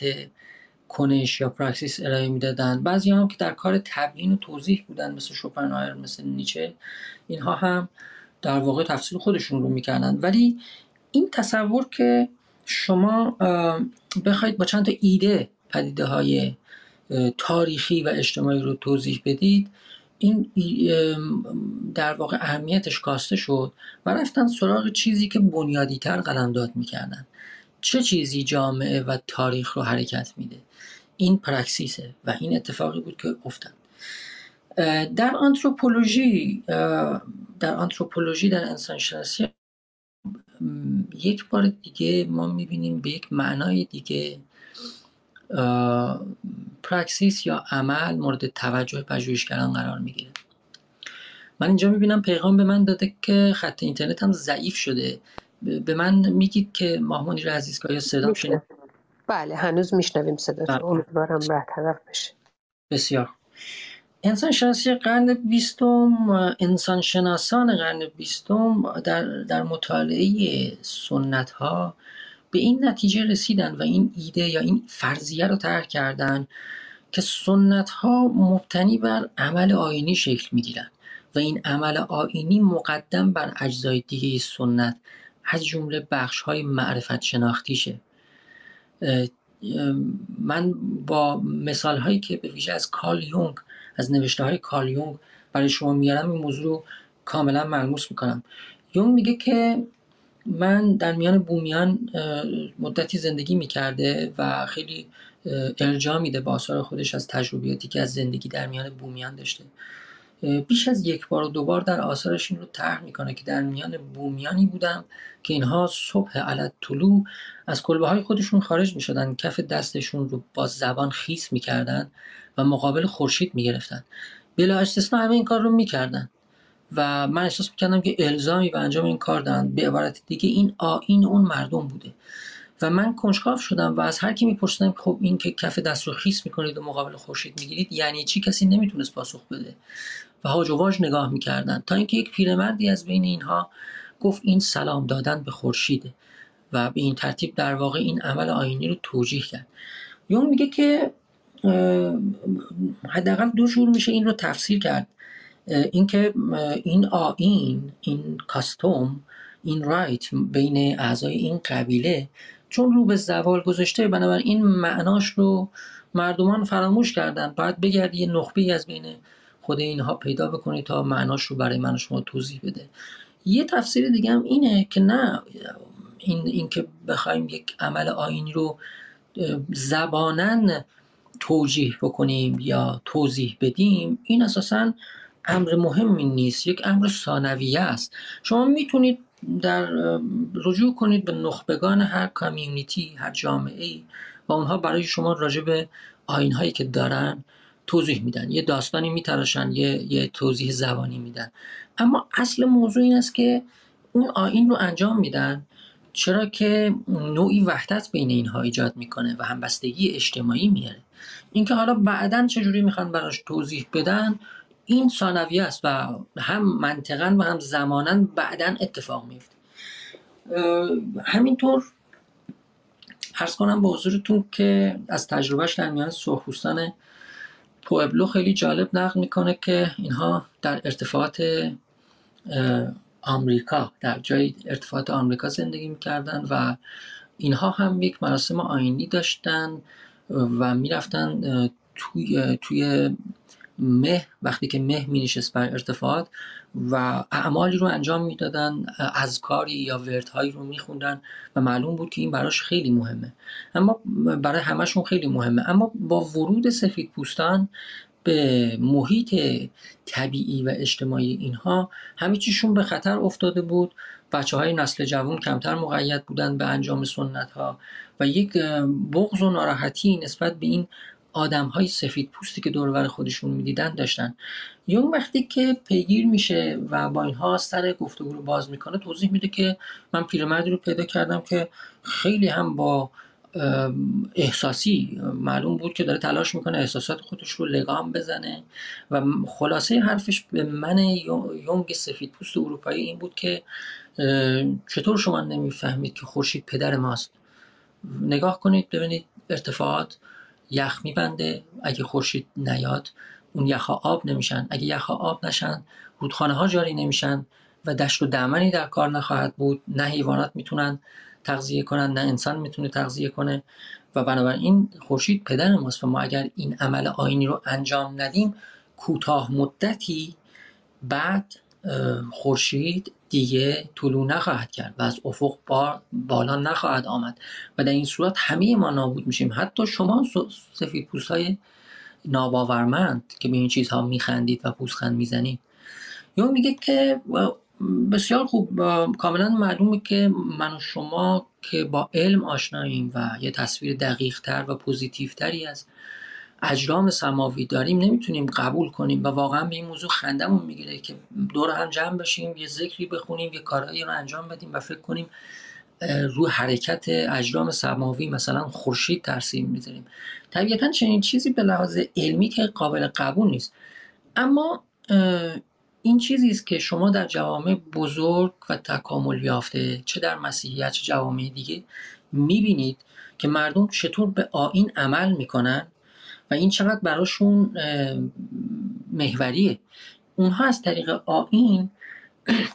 کنش یا پراکسیس ارائه می‌دادن. بعضی هم که در کار تبیین و توضیح بودن مثل شوپنهایر مثل نیچه اینها هم در واقع تفسیر خودشون رو می‌کردن. ولی این تصور که شما بخواید با چند تا ایده پدیده های تاریخی و اجتماعی رو توضیح بدید این در واقع اهمیتش کاسته شد و رفتن سراغ چیزی که بنیادی تر قلمداد می‌کردن. چه چیزی جامعه و تاریخ رو حرکت میده؟ این پراکسیسه و این اتفاقی بود که افتاد. در آنتروپولوژی در آنتروپولوژی در انسانشناسی یک بار دیگه ما می‌بینیم به یک معنای دیگه پراکسیس یا عمل مورد توجه پژوهشگران قرار می‌گیره. من اینجا می‌بینم پیغام به من داده که خط اینترنت هم ضعیف شده. به من میگید که ماهمانی عزیز که صدا شنید بله هنوز میشنویم صدا. بله. امیدوارم طرف بشه. بسیار. انسان شناسی قرن بیستم انسان شناسان قرن بیستم در, در مطالعه سنت ها به این نتیجه رسیدن و این ایده یا این فرضیه رو طرح کردن که سنت ها مبتنی بر عمل آینی شکل می‌گیرن و این عمل آینی مقدم بر اجزای دیگه سنت از جمله بخش های معرفت شناختیشه من با مثال هایی که به ویژه از کارل یونگ از نوشته های کارل یونگ برای شما میارم. این موضوع رو کاملا ملموس می‌کنم. یونگ میگه که من در میان بومیان مدتی زندگی می‌کرده و خیلی ارجاع میده با آثار خودش از تجربیاتی که از زندگی در میان بومیان داشته. بیش از یک بار و دو بار در آثارش این رو طرح می‌کنه که در میان بومیانی بودم که اینها صبح علت طلوع از کلبه های خودشون خارج می‌شدن. کف دستشون رو با زبان خیس می‌کردن. و مقابل خورشید می‌گرفتن. بلا استثنا همه این کار رو می‌کردن. و من احساس می‌کردم که الزامی به انجام این کار دارن. به عبارت دیگه این آین اون مردم بوده. و من کنجکاو شدم و از هر کی میپرسیدم خب این که کف دست رو خیس می‌کنید و مقابل خورشید می‌گیرید یعنی چی؟ کسی نمی‌تونست پاسخ بده. و هاج و واج نگاه می‌کردن. تا اینکه یک پیرمردی از بین اینها گفت این سلام دادن به خورشیده و به این ترتیب در واقع این عمل آینی رو توجیه کرد. یون میگه که حداقل دو جور میشه این رو تفسیر کرد. اینکه این آین این کاستوم این رایت بین اعضای این قبیله چون رو به زوال گذاشته بنابراین معناش رو مردمان فراموش کردن. باید بگردی یه نخبه از بین خود اینها پیدا بکنی تا معناش رو برای من شما توضیح بده. یه تفسیر دیگه هم اینه که نه این اینکه بخوایم یک عمل آینی رو زبانن توجیه بکنیم یا توضیح بدیم این اساسا امر مهمی نیست. یک امر ثانویه است. شما می‌تونید در رجوع کنید به نخبگان هر کامیونیتی هر جامعه ای و اونها برای شما راجع به آین هایی که دارن توضیح میدن. یه داستانی میتراشن یه, یه توضیح زبانی میدن. اما اصل موضوع این است که اون آین رو انجام میدن. چرا که نوعی وحدت بین اینها ایجاد می‌کنه و همبستگی اجتماعی میاره اینکه حالا بعدا چجوری می‌خوان براش توضیح بدن این ثانویه است و هم منطقا و هم زمانا بعدا اتفاق میفته همینطور ارز کنم به حضورتون که از تجربهش در میان سرخپوستان پوبلو خیلی جالب نقل می‌کنه که اینها در ارتفاعات آمریکا در جای ارتفاعات آمریکا زندگی می‌کردن و اینها هم یک مراسم آینی داشتن. و می‌رفتن توی توی مه وقتی که مه می نشست بر ارتفاعات و اعمالی رو انجام می‌دادن از کاری یا وردهایی رو میخوندن و معلوم بود که این براش خیلی مهمه. اما برای همشون خیلی مهمه. اما با ورود سفید پوستان به محیط طبیعی و اجتماعی اینها همه چیشون به خطر افتاده بود. بچه های نسل جوان کمتر مقید بودن به انجام سنت ها یک بغض و ناراحتی نسبت به این آدم های سفید پوستی که دورور خودشون می‌دیدن داشتن. یون وقتی که پیگیر میشه و با اینها سر گفتگو رو باز می‌کنه توضیح میده که من پیرمردی رو پیدا کردم که خیلی هم با احساسی معلوم بود که داره تلاش می‌کنه احساسات خودش رو لگام بزنه و خلاصه حرفش به من یونگ سفید پوست اروپایی این بود که چطور شما نمی‌فهمید که خورشید پدر ماست؟ نگاه کنید ببینید ارتفاعات یخ میبنده. اگه خورشید نیاد اون یخها آب نمیشن. اگه یخها آب نشن رودخانه ها جاری نمیشن و دشت و دمنی در کار نخواهد بود. نه حیوانات می‌تونن تغذیه کنن نه انسان می‌تونه تغذیه کنه. و بنابراین خورشید پدر ماست و ما اگر این عمل آینی رو انجام ندیم کوتاه مدتی بعد خورشید دیگه طلوع نخواهد کرد و از افق بار بالا نخواهد آمد و در این صورت همه ما نابود میشیم. حتی شما سفید پوست های ناباورمند که به این چیزها میخندید و پوزخند می‌زنید. یا میگه که بسیار خوب کاملا معلومه که من و شما که با علم آشناییم و یه تصویر دقیق تر و پوزیتیو تری از اجرام سماوی داریم نمی‌تونیم قبول کنیم و واقعا به این موضوع خندمون می‌گیره که دور هم جمع بشیم یه ذکری بخونیم یه کارهایی رو انجام بدیم و فکر کنیم روی حرکت اجرام سماوی مثلا خورشید ترسیم می‌ذاریم. طبیعتا چنین چیزی به لحاظ علمی که قابل قبول نیست. اما این چیزی است که شما در جوامع بزرگ و تکامل یافته چه در مسیحیت چه جوامع دیگه می‌بینید که مردم چطور به آین عمل می‌کنن. و این چقدر براشون محوریه. اونها از طریق آین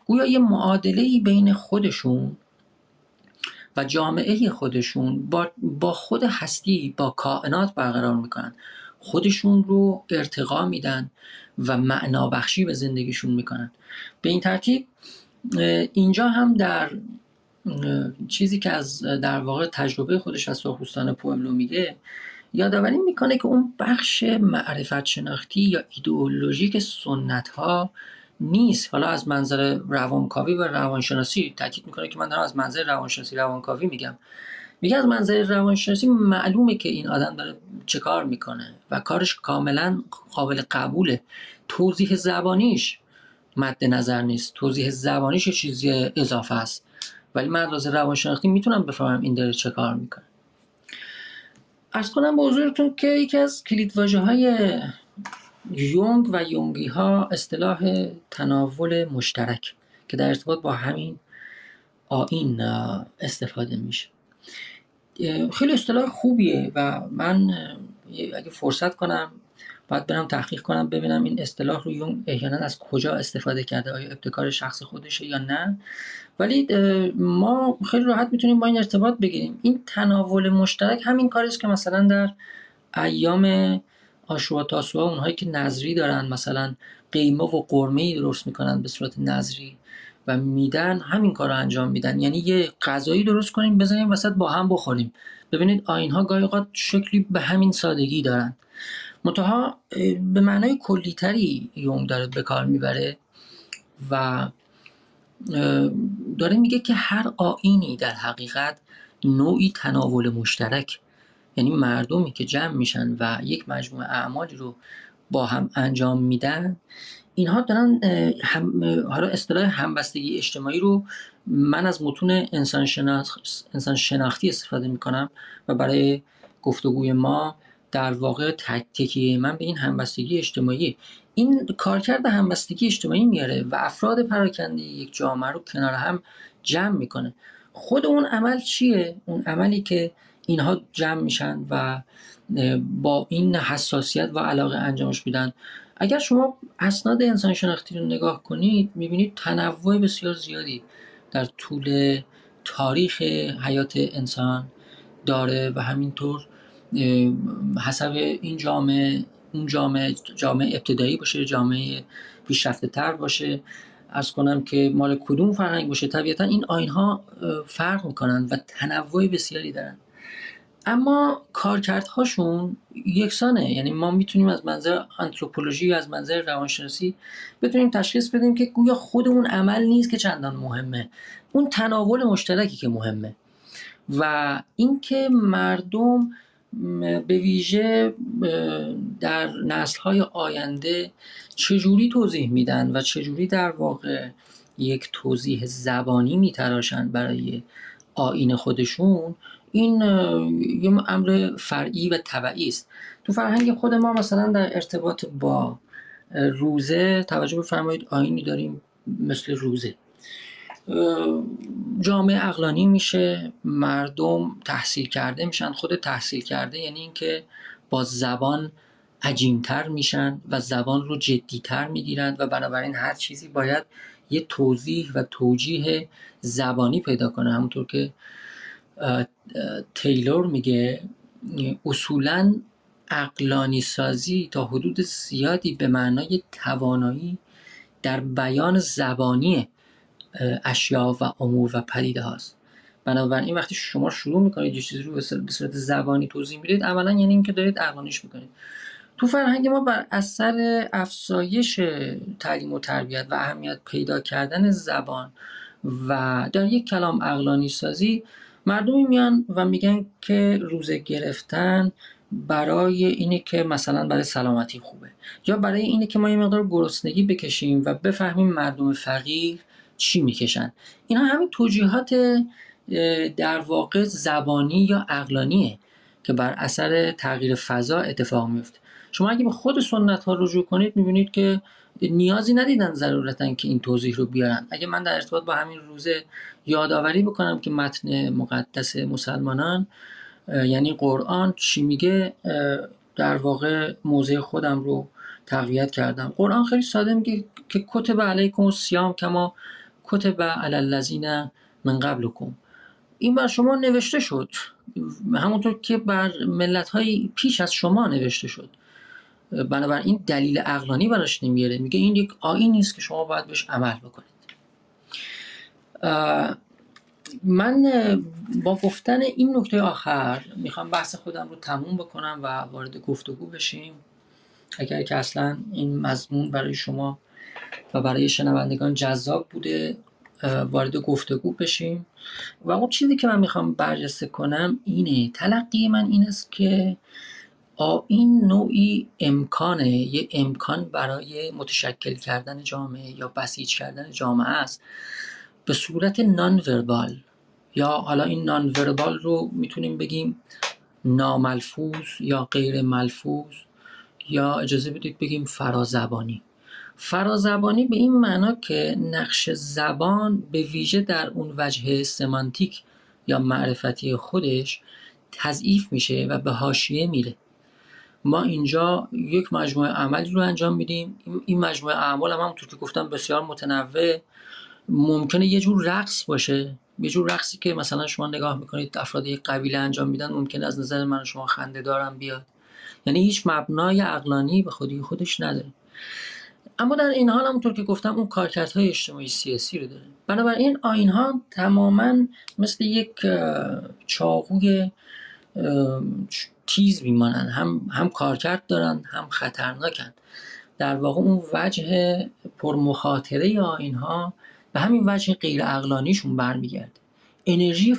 گویا یه معادله بین خودشون و جامعه خودشون با, با خود هستی با کائنات برقرار می‌کنن. خودشون رو ارتقا میدن و معنا بخشی به زندگیشون می‌کنن. به این ترتیب اینجا هم در چیزی که از در واقع تجربه خودش از سرخپوستان پوملو میگه یادآوری می‌کنه که اون بخش معرفت شناختی یا ایدئولوژیک سنت ها نیست. حالا از منظر روانکاوی و روانشناسی تاکید می‌کنه که من دارم از منظر روانشناسی روانکاوی میگم. میگه از منظر روانشناسی معلومه که این آدم داره چه کار می‌کنه و کارش کاملا قابل قبوله. توضیح زبانیش مد نظر نیست. توضیح زبانیش چیزی اضافه است. ولی من از روانشناختی می‌تونم بفهمم این داره چه کار می‌کنه. ارز کنم به حضورتون که یکی از کلیدواژه های یونگ و یونگی ها اصطلاح تناول مشترک که در ارتباط با همین آین استفاده میشه. خیلی اصطلاح خوبیه و من اگه فرصت کنم باید برم تحقیق کنم ببینم این اصطلاح رو یون احیانا از کجا استفاده کرده آیا ابتکار شخص خودشه یا نه. ولی ما خیلی راحت می‌تونیم با این ارتباط بگیریم. این تناول مشترک همین کاری که مثلا در ایام آشورا تاسوعا اونهایی که نظری دارن مثلا قیمه و قرمه ای درست می‌کنن به صورت نظری و میدن همین کار رو انجام میدن. یعنی یه غذایی درست کنیم بزنیم وسط با هم بخوریم. ببینید آینها گاهی اوقات شکلی به همین سادگی دارن. منتها به معنای کلیتری یونگ داره به کار می‌بره و داره میگه که هر آینی در حقیقت نوعی تناول مشترک. یعنی مردمی که جمع میشن و یک مجموعه اعمالی رو با هم انجام میدن اینها دارن هم حالا اصطلاح همبستگی اجتماعی رو من از متون انسان, انسان شناختی استفاده می‌کنم و برای گفتگوی ما در واقع تکیه من به این همبستگی اجتماعی این کارکرد همبستگی اجتماعی میاره و افراد پراکنده یک جامعه رو کنار هم جمع می‌کنه. خود اون عمل چیه؟ اون عملی که اینها جمع میشن و با این حساسیت و علاقه انجامش میدن. اگر شما اسناد انسان شناختی رو نگاه کنید می‌بینید تنوع بسیار زیادی در طول تاریخ حیات انسان داره و همینطور حسب این جامعه اون جامعه جامعه ابتدایی باشه جامعه پیشرفته تر باشه. از کنم که مال کدوم فرهنگ باشه؟ طبیعتا این آین ها فرق می‌کنن و تنوع بسیاری دارن. اما کارکردهاشون یکسانه. یعنی ما می‌تونیم از منظر انتروپولوژی از منظر روانشناسی بتونیم تشخیص بدیم که گویا خود اون عمل نیست که چندان مهمه. اون تناول مشترکی که مهمه. و اینکه مردم به ویژه در های آینده چجوری توضیح میدن و چجوری در واقع یک توضیح زبانی میتراشن برای آین خودشون؟ این یه امر فرعی و طبعی است. تو فرهنگ خود ما مثلا در ارتباط با روزه توجه بفرمایید آینی داریم مثل روزه. جامعه اقلانی میشه مردم تحصیل کرده میشن. خود تحصیل کرده یعنی اینکه با زبان عجیمتر میشن و زبان رو جدیتر می‌گیرند و بنابراین هر چیزی باید یه توضیح و توجیه زبانی پیدا کنه. همونطور که تیلور میگه اصولا اقلانی سازی تا حدود زیادی به معنای توانایی در بیان زبانی اشیا و امور و پدیده هاست. بنابراین وقتی شما شروع می‌کنید یه چیزی رو به صورت زبانی توضیح می‌دید اولا یعنی اینکه دارید اقلانیش می‌کنید. تو فرهنگ ما بر اثر افزایش تعلیم و تربیت و اهمیت پیدا کردن زبان و در یک کلام اقلانی سازی مردمی میان و میگن که روزه گرفتن برای اینه که مثلا برای سلامتی خوبه یا برای اینه که ما یه مقدار گرسنگی بکشیم و بفهمیم مردم فقیر چی می‌کشن؟ اینا همین توجیهات در واقع زبانی یا اقلانیه که بر اثر تغییر فضا اتفاق میفته شما اگه به خود سنت ها رجوع کنید می‌بینید که نیازی ندیدن ضرورتا که این توضیح رو بیارن. اگه من در ارتباط با همین روزه یادآوری بکنم که متن مقدس مسلمانان یعنی قرآن چی میگه در واقع موضع خودم رو تقویت کردم. قرآن خیلی ساده میگه که کتب علیکم الصیام کما کتب علی الذین من قبلکم. این بر شما نوشته شد. همونطور که بر ملت های پیش از شما نوشته شد. بنابراین دلیل اقلانی براش نمیاره. میگه این یک آیین نیست که شما باید بهش عمل بکنید. من با گفتن این نکته آخر می‌خوام بحث خودم رو تموم بکنم و وارد گفتگو بشیم. اگر که اصلا این مضمون برای شما و برای شنوندگان جذاب بوده وارد گفتگو بشیم. و اون چیزی که من می‌خوام برجسته کنم اینه تلقی من این است که این نوعی امکانه یه امکان برای متشکل کردن جامعه یا بسیج کردن جامعه است. به صورت نان وربال یا حالا این نان وربال رو می‌تونیم بگیم ناملفوظ یا غیر ملفوظ یا اجازه بدید بگیم فرازبانی. فرازبانی به این معنا که نقش زبان به ویژه در اون وجه سمانتیک یا معرفتی خودش تضعیف میشه و به حاشیه میره. ما اینجا یک مجموعه عملی رو انجام میدیم. این مجموعه اعمال هم همونطور که گفتم بسیار متنوع. ممکنه یه جور رقص باشه. یه جور رقصی که مثلا شما نگاه می‌کنید افراد یک قبیله انجام میدن ممکن از نظر من شما خنده دارم بیاد. یعنی هیچ مبنای عقلانی به خودی خودش نداره. اما در این حال همونطور که گفتم اون کارکردهای اجتماعی سیاسی رو داره. بنابراین آین ها تماما مثل یک چاقوی تیز میمانند. هم هم کارکرد دارن هم خطرناکن در واقع اون وجه پرمخاطره آین ها به همین وجه غیر اقلانیشون برمیگرده. انرژی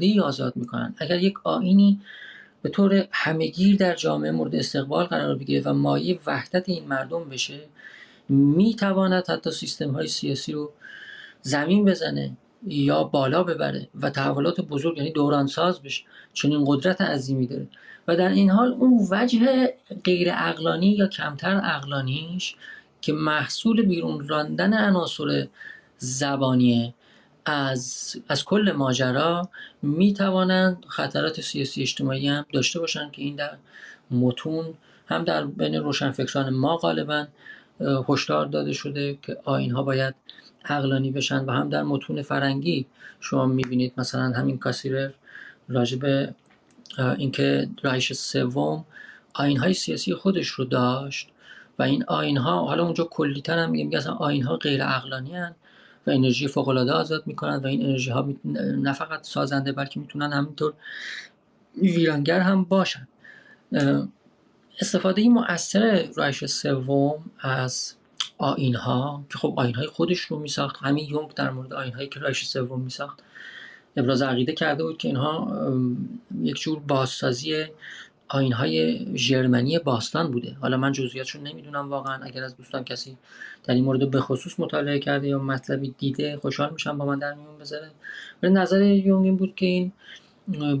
ای آزاد می‌کنن اگر یک آینی به طور همگیر در جامعه مورد استقبال قرار بگیره و مایه وحدت این مردم بشه می‌تواند حتی سیستم های سیاسی رو زمین بزنه یا بالا ببره و تحولات بزرگ یعنی دورانساز بشه چنین قدرت عظیمی داره. و در این حال اون وجه غیر اقلانی یا کمتر اقلانیش که محصول بیرون راندن عناصر زبانیه از, از کل ماجرا می توانند خطرات سیاسی اجتماعی هم داشته باشند که این در متون هم در بین روشنفکران ما غالبا هشدار داده شده که آین ها باید عقلانی بشن و هم در متون فرنگی شما می‌بینید. مثلا همین کاسیرر راجب اینکه رایش سوم آین های سیاسی خودش رو داشت و این آین ها حالا اونجا کلیتر هم میگه مثلا آین ها غیر عقلانی هن و انرژی فوق العاده آزاد می‌کنن و این انرژی ها نه فقط سازنده بلکه می‌تونن همینطور ویرانگر هم باشن. استفاده مؤثر رایش سوم از آین ها که خب آین های خودش رو میساخت. همین یونگ در مورد آین هایی که رایش سوم میساخت ابراز عقیده کرده بود که اینها یک جور بازسازی آین های ژرمنی باستان بوده. حالا من جزئیاتشون نمی‌دونم واقعا. اگر از دوستان کسی در این مورد به خصوص مطالعه کرده یا مطلبی دیده خوشحال میشم با من در میون بذاره. ولی نظر یونگ این بود که این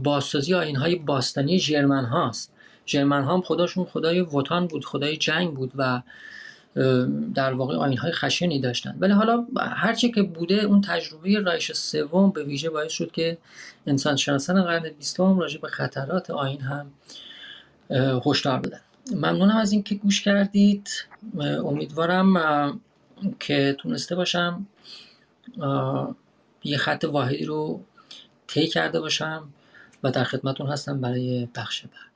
بازسازی آین های باستانی ژرمن هاست. ژرمن ها هم خداشون خدای وطن بود خدای جنگ بود و در واقع آین های خشنی داشتن. ولی حالا هرچه که بوده اون تجربه رایش سوم به ویژه باعث شد که انسان شناسان قرن بیستم راجع به خطرات آین هم هشدار بدن. ممنونم از اینکه گوش کردید. امیدوارم که تونسته باشم یه خط واحدی رو طی کرده باشم و در خدمتون هستم برای بخش بعد.